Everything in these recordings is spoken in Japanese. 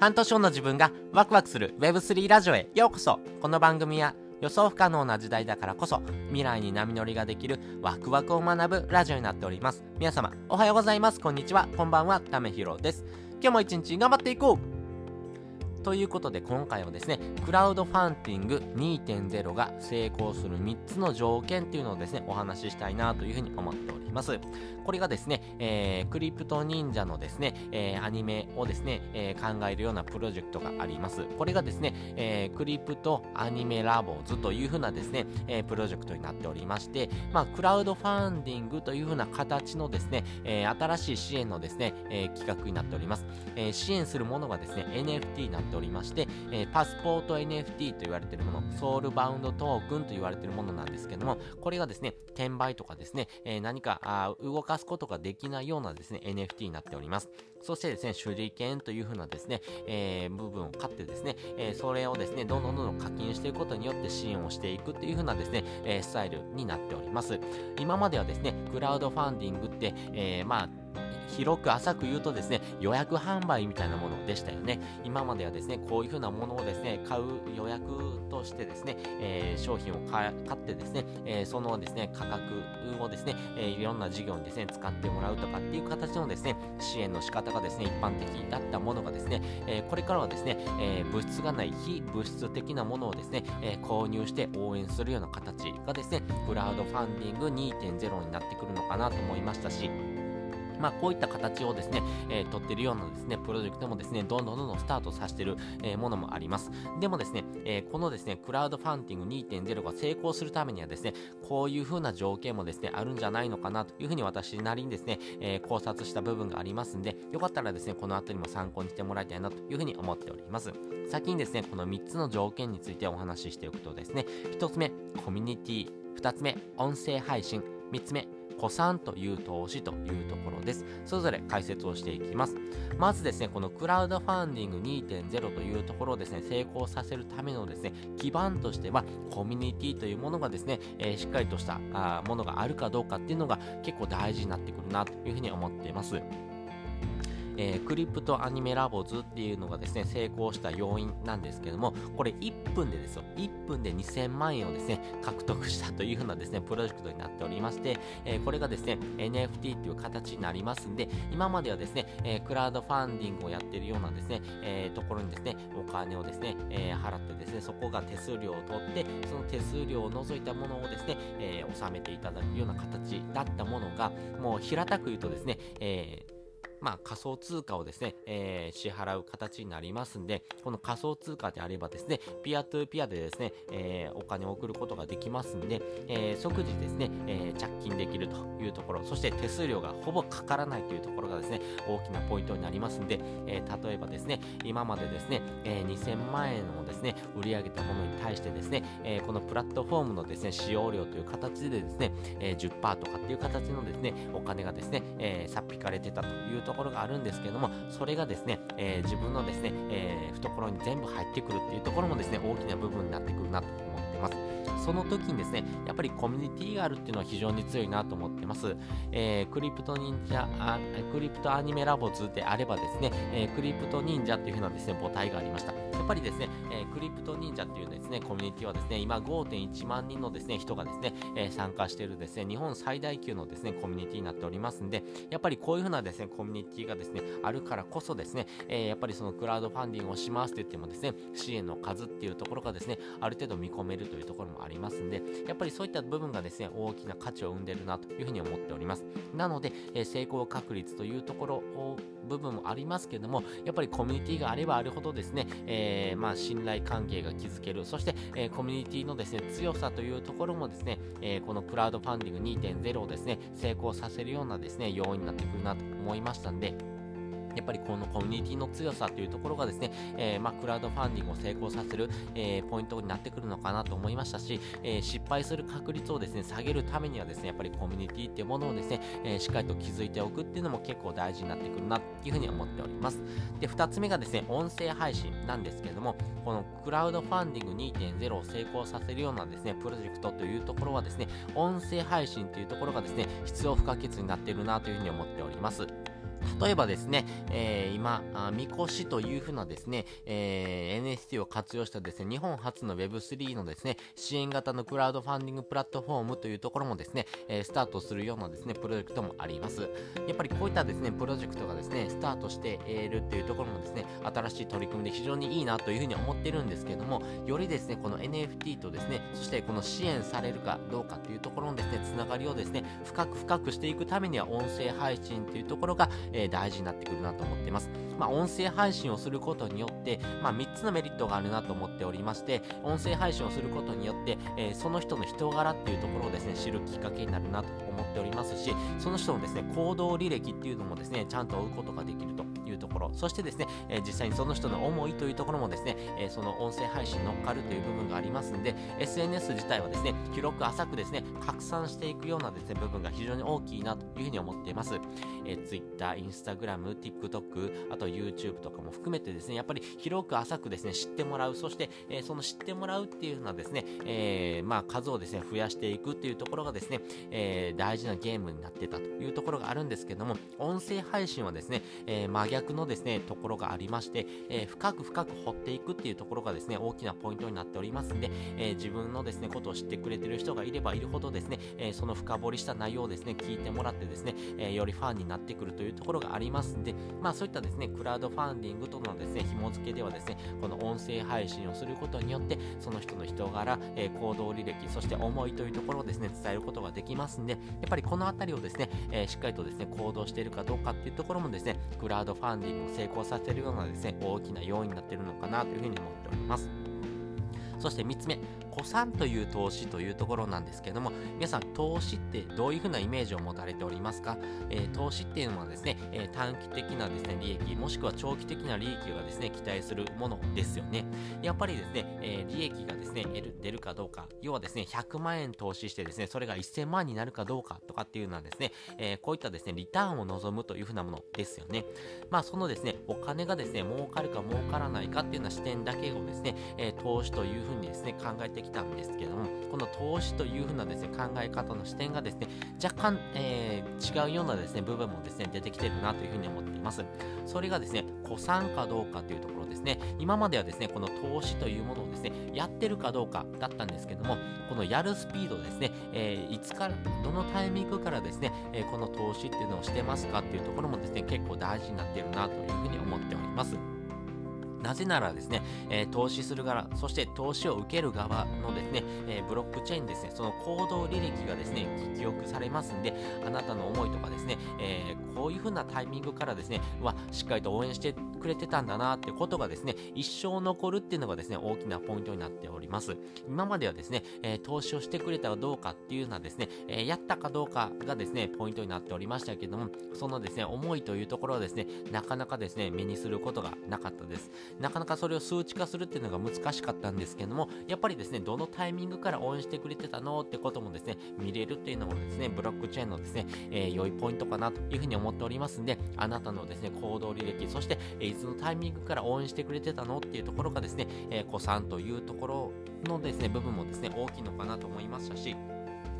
半年後の自分がワクワクする Web3 ラジオへようこそ。この番組は予想不可能な時代だからこそ未来に波乗りができるワクワクを学ぶラジオになっております。皆様おはようございます。こんにちは。こんばんは。ためひろです。今日も一日頑張っていこう。ということで今回はですね、クラウドファンディング2.0が成功する3つの条件っていうのをですね、お話ししたいなというふうに思っております。ますこれがですね、えー、クリプト忍者のですね、えー、アニメをですね、えー、考えるようなプロジェクトがあります。これがですね、えー、クリプトアニメラボズというふうなですね、えー、プロジェクトになっておりまして、まあ、クラウドファンディングというふうな形のですね、えー、新しい支援のですね、えー、企画になっております。えー、支援するものがですね、NFT になってっておりまして、えー、パスポート NFT と言われているもの、ソウルバウンドトークンと言われているものなんですけども、これがですね、転売とかですね、えー、何かあ動かすことができないようなですね、NFT になっております。そしてですね、手裏剣というふうなですね、えー、部分を買ってですね、えー、それをですね、どんどんどんどん課金していくことによって支援をしていくというふうなですね、えー、スタイルになっております。今まではですね、クラウドファンディングって、え、まあ、広く浅く言うとですね、予約販売みたいなものでしたよね。今まではですね、こういうふうなものをですね、買う予約としてですね、えー、商品を買ってですね、えー、そのですね、価格をですね、えー、いろんな事業にですね、使ってもらうとかっていう形のですね、支援の仕方がですね、一般的だったものがですね、えこれからはですね、え物質がない非物質的なものをですね、え購入して応援するような形がですね、クラウドファンディング2.0になってくるのかなと思いましたし、まあ、こういった形をですね、えー、取ってるようなですね、プロジェクトもですね、どんどんどんどんスタートさせてる、えー、ものもあります。でもですね、えー、このですね、クラウドファンディング2.0が成功するためにはですね、こういう風な条件もですね、あるんじゃないのかなというふうに私なりにですね、え、考察した部分がありますんで、よかったらですね、このあたりも参考にしてもらいたいなというふうに思っております。先にですね、この3つの条件についてお話ししておくとですね、1つ目、コミュニティ、2つ目、音声配信、3つ目、古参という投資というところです。それぞれ解説をしていきます。まずですね、このクラウドファンディング2.0というところをですね、成功させるためのですね、基盤としては、コミュニティというものがですね、えー、しっかりとしたあものがあるかどうかっていうのが結構大事になってくるなというふうに思っています。えー、クリプトアニメラボズっていうのがですね、成功した要因なんですけども、これ1分でですよ、1分で2000万円をですね、獲得したというふうなですね、プロジェクトになっておりまして、えー、これがですね、NFT っていう形になりますんで、今まではですね、えー、クラウドファンディングをやっているようなですね、えところにですね、お金をですね、え払ってですね、そこが手数料を取って、その手数料を除いたものをですね、え納めていただくような形だったものが、もう平たく言うとですね、えーまあ、仮想通貨をですね、えー、支払う形になりますんで、この仮想通貨であればですね、ピアトゥーピアでですね、えー、お金を送ることができますんで、えー、即時ですね、え着金できるというところ、そして手数料がほぼかからないというところがですね、大きなポイントになりますんで、え例えばですね、今までですね、え2000万円をですね、売り上げたものに対してですね、えこのプラットフォームのですね、使用料という形でですね、え10%とかっていう形のですね、お金がですね、え、さっ引かれてたというとところがあるんですけども、それがですね、えー、自分のですね、えー、懐に全部入ってくるっていうところもですね、大きな部分になってくるなと思ってます。その時にですね、やっぱりコミュニティがあるっていうのは非常に強いなと思ってます。えー、クリプト忍者あ、クリプトアニメラボズであればですね、えー、クリプト忍者っていう風なですね、母体がありました。やっぱりですね、えー、クリプト忍者っていうですね、コミュニティはですね、今5.1万人のですね、人がですね、えー、参加しているですね、日本最大級のですね、コミュニティになっておりますんで、やっぱりこういう風なですね、コミュニティがですね、あるからこそですね、えー、やっぱりそのクラウドファンディングをしますって言ってもですね、支援の数っていうところがですね、ある程度見込めるというところもありますんで、やっぱりそういった部分がですね、大きな価値を生んでるなというふうに思っております。なので、えー、成功確率というところを部分もありますけども、やっぱりコミュニティがあればあるほどですね、えー、まあ信頼関係が築ける、そして、えー、コミュニティのですね、強さというところもですね、えー、このクラウドファンディング2.0をですね、成功させるようなですね、要因になってくるなと思いましたんで、やっぱりこのコミュニティの強さというところがですね、えー、まあ、クラウドファンディングを成功させる、えー、ポイントになってくるのかなと思いましたし、えー、失敗する確率をですね、下げるためにはですね、やっぱりコミュニティっていうものをですね、えしっかりと築いておくっていうのも結構大事になってくるなっていうふうに思っております。で、2つ目がですね、音声配信なんですけれども、このクラウドファンディング2.0を成功させるようなですね、プロジェクトというところはですね、音声配信というところがですね、必要不可欠になっているなというふうに思っております。例えばですね、えー、今、みこしというふうなですね、えー、NFT を活用したですね、日本初の Web3 のですね、支援型のクラウドファンディングプラットフォームというところもですね、えー、スタートするようなですね、プロジェクトもあります。やっぱりこういったですね、プロジェクトがですね、スタートしているっていうところもですね、新しい取り組みで非常にいいなというふうに思っているんですけども、よりですね、この NFT とですね、そしてこの支援されるかどうかというところのですね、つながりをですね、深く深くしていくためには音声配信というところが、えー、大事になってくるなと思っています。まあ、音声配信をすることによって、まあ、3つのメリットがあるなと思っておりまして、音声配信をすることによって、えー、その人の人柄っていうところをですね、知るきっかけになるなと思っておりますし、その人のですね、行動履歴っていうのもですね、ちゃんと追うことができるというところ、そしてですね、えー、実際にその人の思いというところもですね、えー、その音声配信に乗っかるという部分がありますんで、SNS 自体はですね、広く浅くですね、拡散していくようなですね、部分が非常に大きいなというふうに思っています。えー、Twitter、Instagram、TikTok、あと YouTube とかも含めてですね、やっぱり広く浅くですね、知ってもらう、そして、えー、その知ってもらうっていうようなですね、えー、まあ数をですね、増やしていくっていうところがですね、えー、大事なゲームになってたというところがあるんですけども、音声配信はですね、えー、真逆のですね、ところがありまして、えー、深く深く掘っていくっていうところがですね、大きなポイントになっておりますんで、えー、自分のですね、ことを知ってくれてる人がいればいるほどですね、え、その深掘りした内容をですね、聞いてもらってですね、え、よりファンになってくるというところがありますんで、まあそういったですね、クラウドファンディングとのですね、紐付けではですね、この音声配信をすることによって、その人の人柄、え、行動履歴、そして思いというところをですね、伝えることができますんで、やっぱりこのあたりをですね、え、しっかりとですね、行動しているかどうかっていうところもですね、クラウドファンディングを成功させるようなですね、大きな要因になっているのかなというふうに思っております。そして3つ目、子さんという投資というところなんですけども、皆さん投資ってどういうふうなイメージを持たれておりますか、えー、投資っていうのはですね、えー、短期的なですね、利益、もしくは長期的な利益がですね、期待するものですよね。やっぱりですね、えー、利益がですね、出るかどうか、要はですね、100万円投資してですね、それが1000万になるかどうかとかっていうのはですね、えこういったですね、リターンを望むというふうなものですよね。まあ、そのですね、お金がですね、儲かるか儲からないかっていうような視点だけをですね、え投資というふうにですね、考えてきたんですけども、この投資というふうなですね、考え方の視点がですね、若干、えー、違うようなですね、部分もですね、出てきてるなというふうに思っています。それがですね、古参かどうかというところですね、今まではですね、この投資というものをですね、やってるかどうかだったんですけども、このやるスピードですね、えー、いつから、どのタイミングからですね、えー、この投資っていうのをしてますかっていうところもですね、結構大事になってるなというふうに思っております。なぜならですね、えー、投資する側、そして投資を受ける側のですね、えー、ブロックチェーンですね、その行動履歴がですね、記憶されますんで、あなたの思いとかですね、えー、こういう風なタイミングからですね、は、しっかりと応援してくれてたんだなってことがですね、一生残るっていうのがですね、大きなポイントになっております。今まではですね、え投資をしてくれたかどうかっていうのはですね、えやったかどうかがですね、ポイントになっておりましたけども、そのですね、思いというところはですね、なかなかですね、目にすることがなかったです。なかなかそれを数値化するっていうのが難しかったんですけども、やっぱりですね、どのタイミングから応援してくれてたのってこともですね、見れるっていうのもですね、ブロックチェーンのですね、えー、良いポイントかなというふうに思っておりますんで、あなたのですね、行動履歴、そして、えいつのタイミングから応援してくれてたのっていうところがですね、えー、子さんというところのですね、部分もですね、大きいのかなと思いましたし、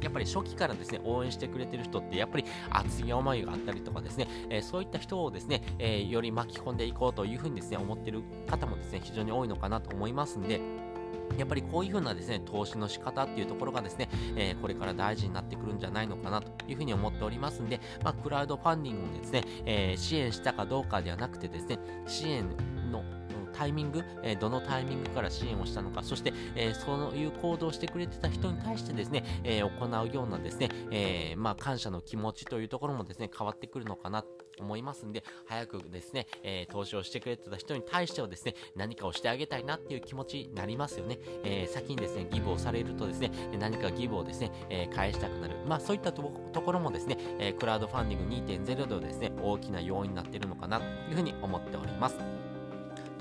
やっぱり初期からですね、応援してくれてる人って、やっぱり熱い思いがあったりとかですね、えー、そういった人をですね、えー、より巻き込んでいこうというふうにですね、思ってる方もですね、非常に多いのかなと思いますんで、やっぱりこういうふうなですね、投資の仕方っていうところがですね、えー、これから大事になってくるんじゃないのかなというふうに思っておりますんで、まあ、クラウドファンディングをですね、えー、支援したかどうかではなくてですね、支援のタイミング、え、どのタイミングから支援をしたのか、そして、えー、そういう行動をしてくれてた人に対してですね、えー、行うようなですね、えまあ、感謝の気持ちというところもですね、変わってくるのかなと。思いますんで、早くですね、え投資をしてくれてた人に対してはですね、何かをしてあげたいなっていう気持ちになりますよね。え先にですね、ギブをされるとですね、何かギブをですね、え返したくなる。まあ、そういったところもですね、えクラウドファンディング2.0ではですね、大きな要因になっているのかなというふうに思っております。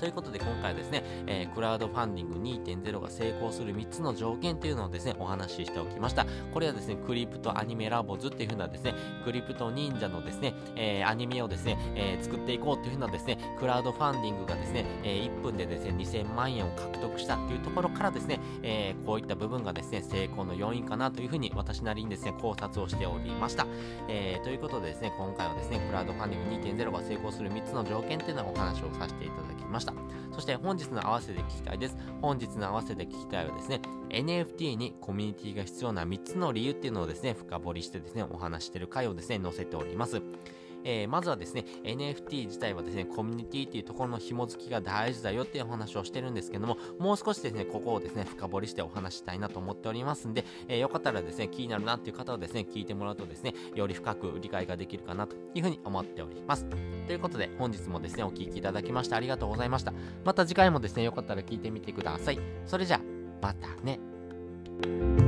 ということで今回はですね、えー、クラウドファンディング2.0が成功する3つの条件というのをですね、お話ししておきました。これはですね、クリプトアニメラボズっていう風なですね、クリプト忍者のですね、えー、アニメをですね、えー、作っていこうっていう風なですね、クラウドファンディングがですね、え1分でですね、2000万円を獲得したっていうところからですね、えこういった部分がですね、成功の要因かなという風に私なりにですね、考察をしておりました。えということでですね、今回はですね、クラウドファンディング2.0が成功する3つの条件っていうのをお話をさせていただきました。そして本日の合わせて聞きたいです。本日の合わせて聞きたいはですね、NFT にコミュニティが必要な3つの理由っていうのをですね、深掘りしてですね、お話してる回をですね、載せております。えー、まずはですね、NFT 自体はですね、コミュニティっていうところの紐付きが大事だよっていうお話をしてるんですけども、もう少しですね、ここをですね、深掘りしてお話したいなと思っておりますんで、えー、よかったらですね、気になるなっていう方はですね、聞いてもらうとですね、より深く理解ができるかなというふうに思っております。ということで、本日もですね、お聴きいただきましてありがとうございました。また次回もですね、よかったら聞いてみてください。それじゃあ、またね。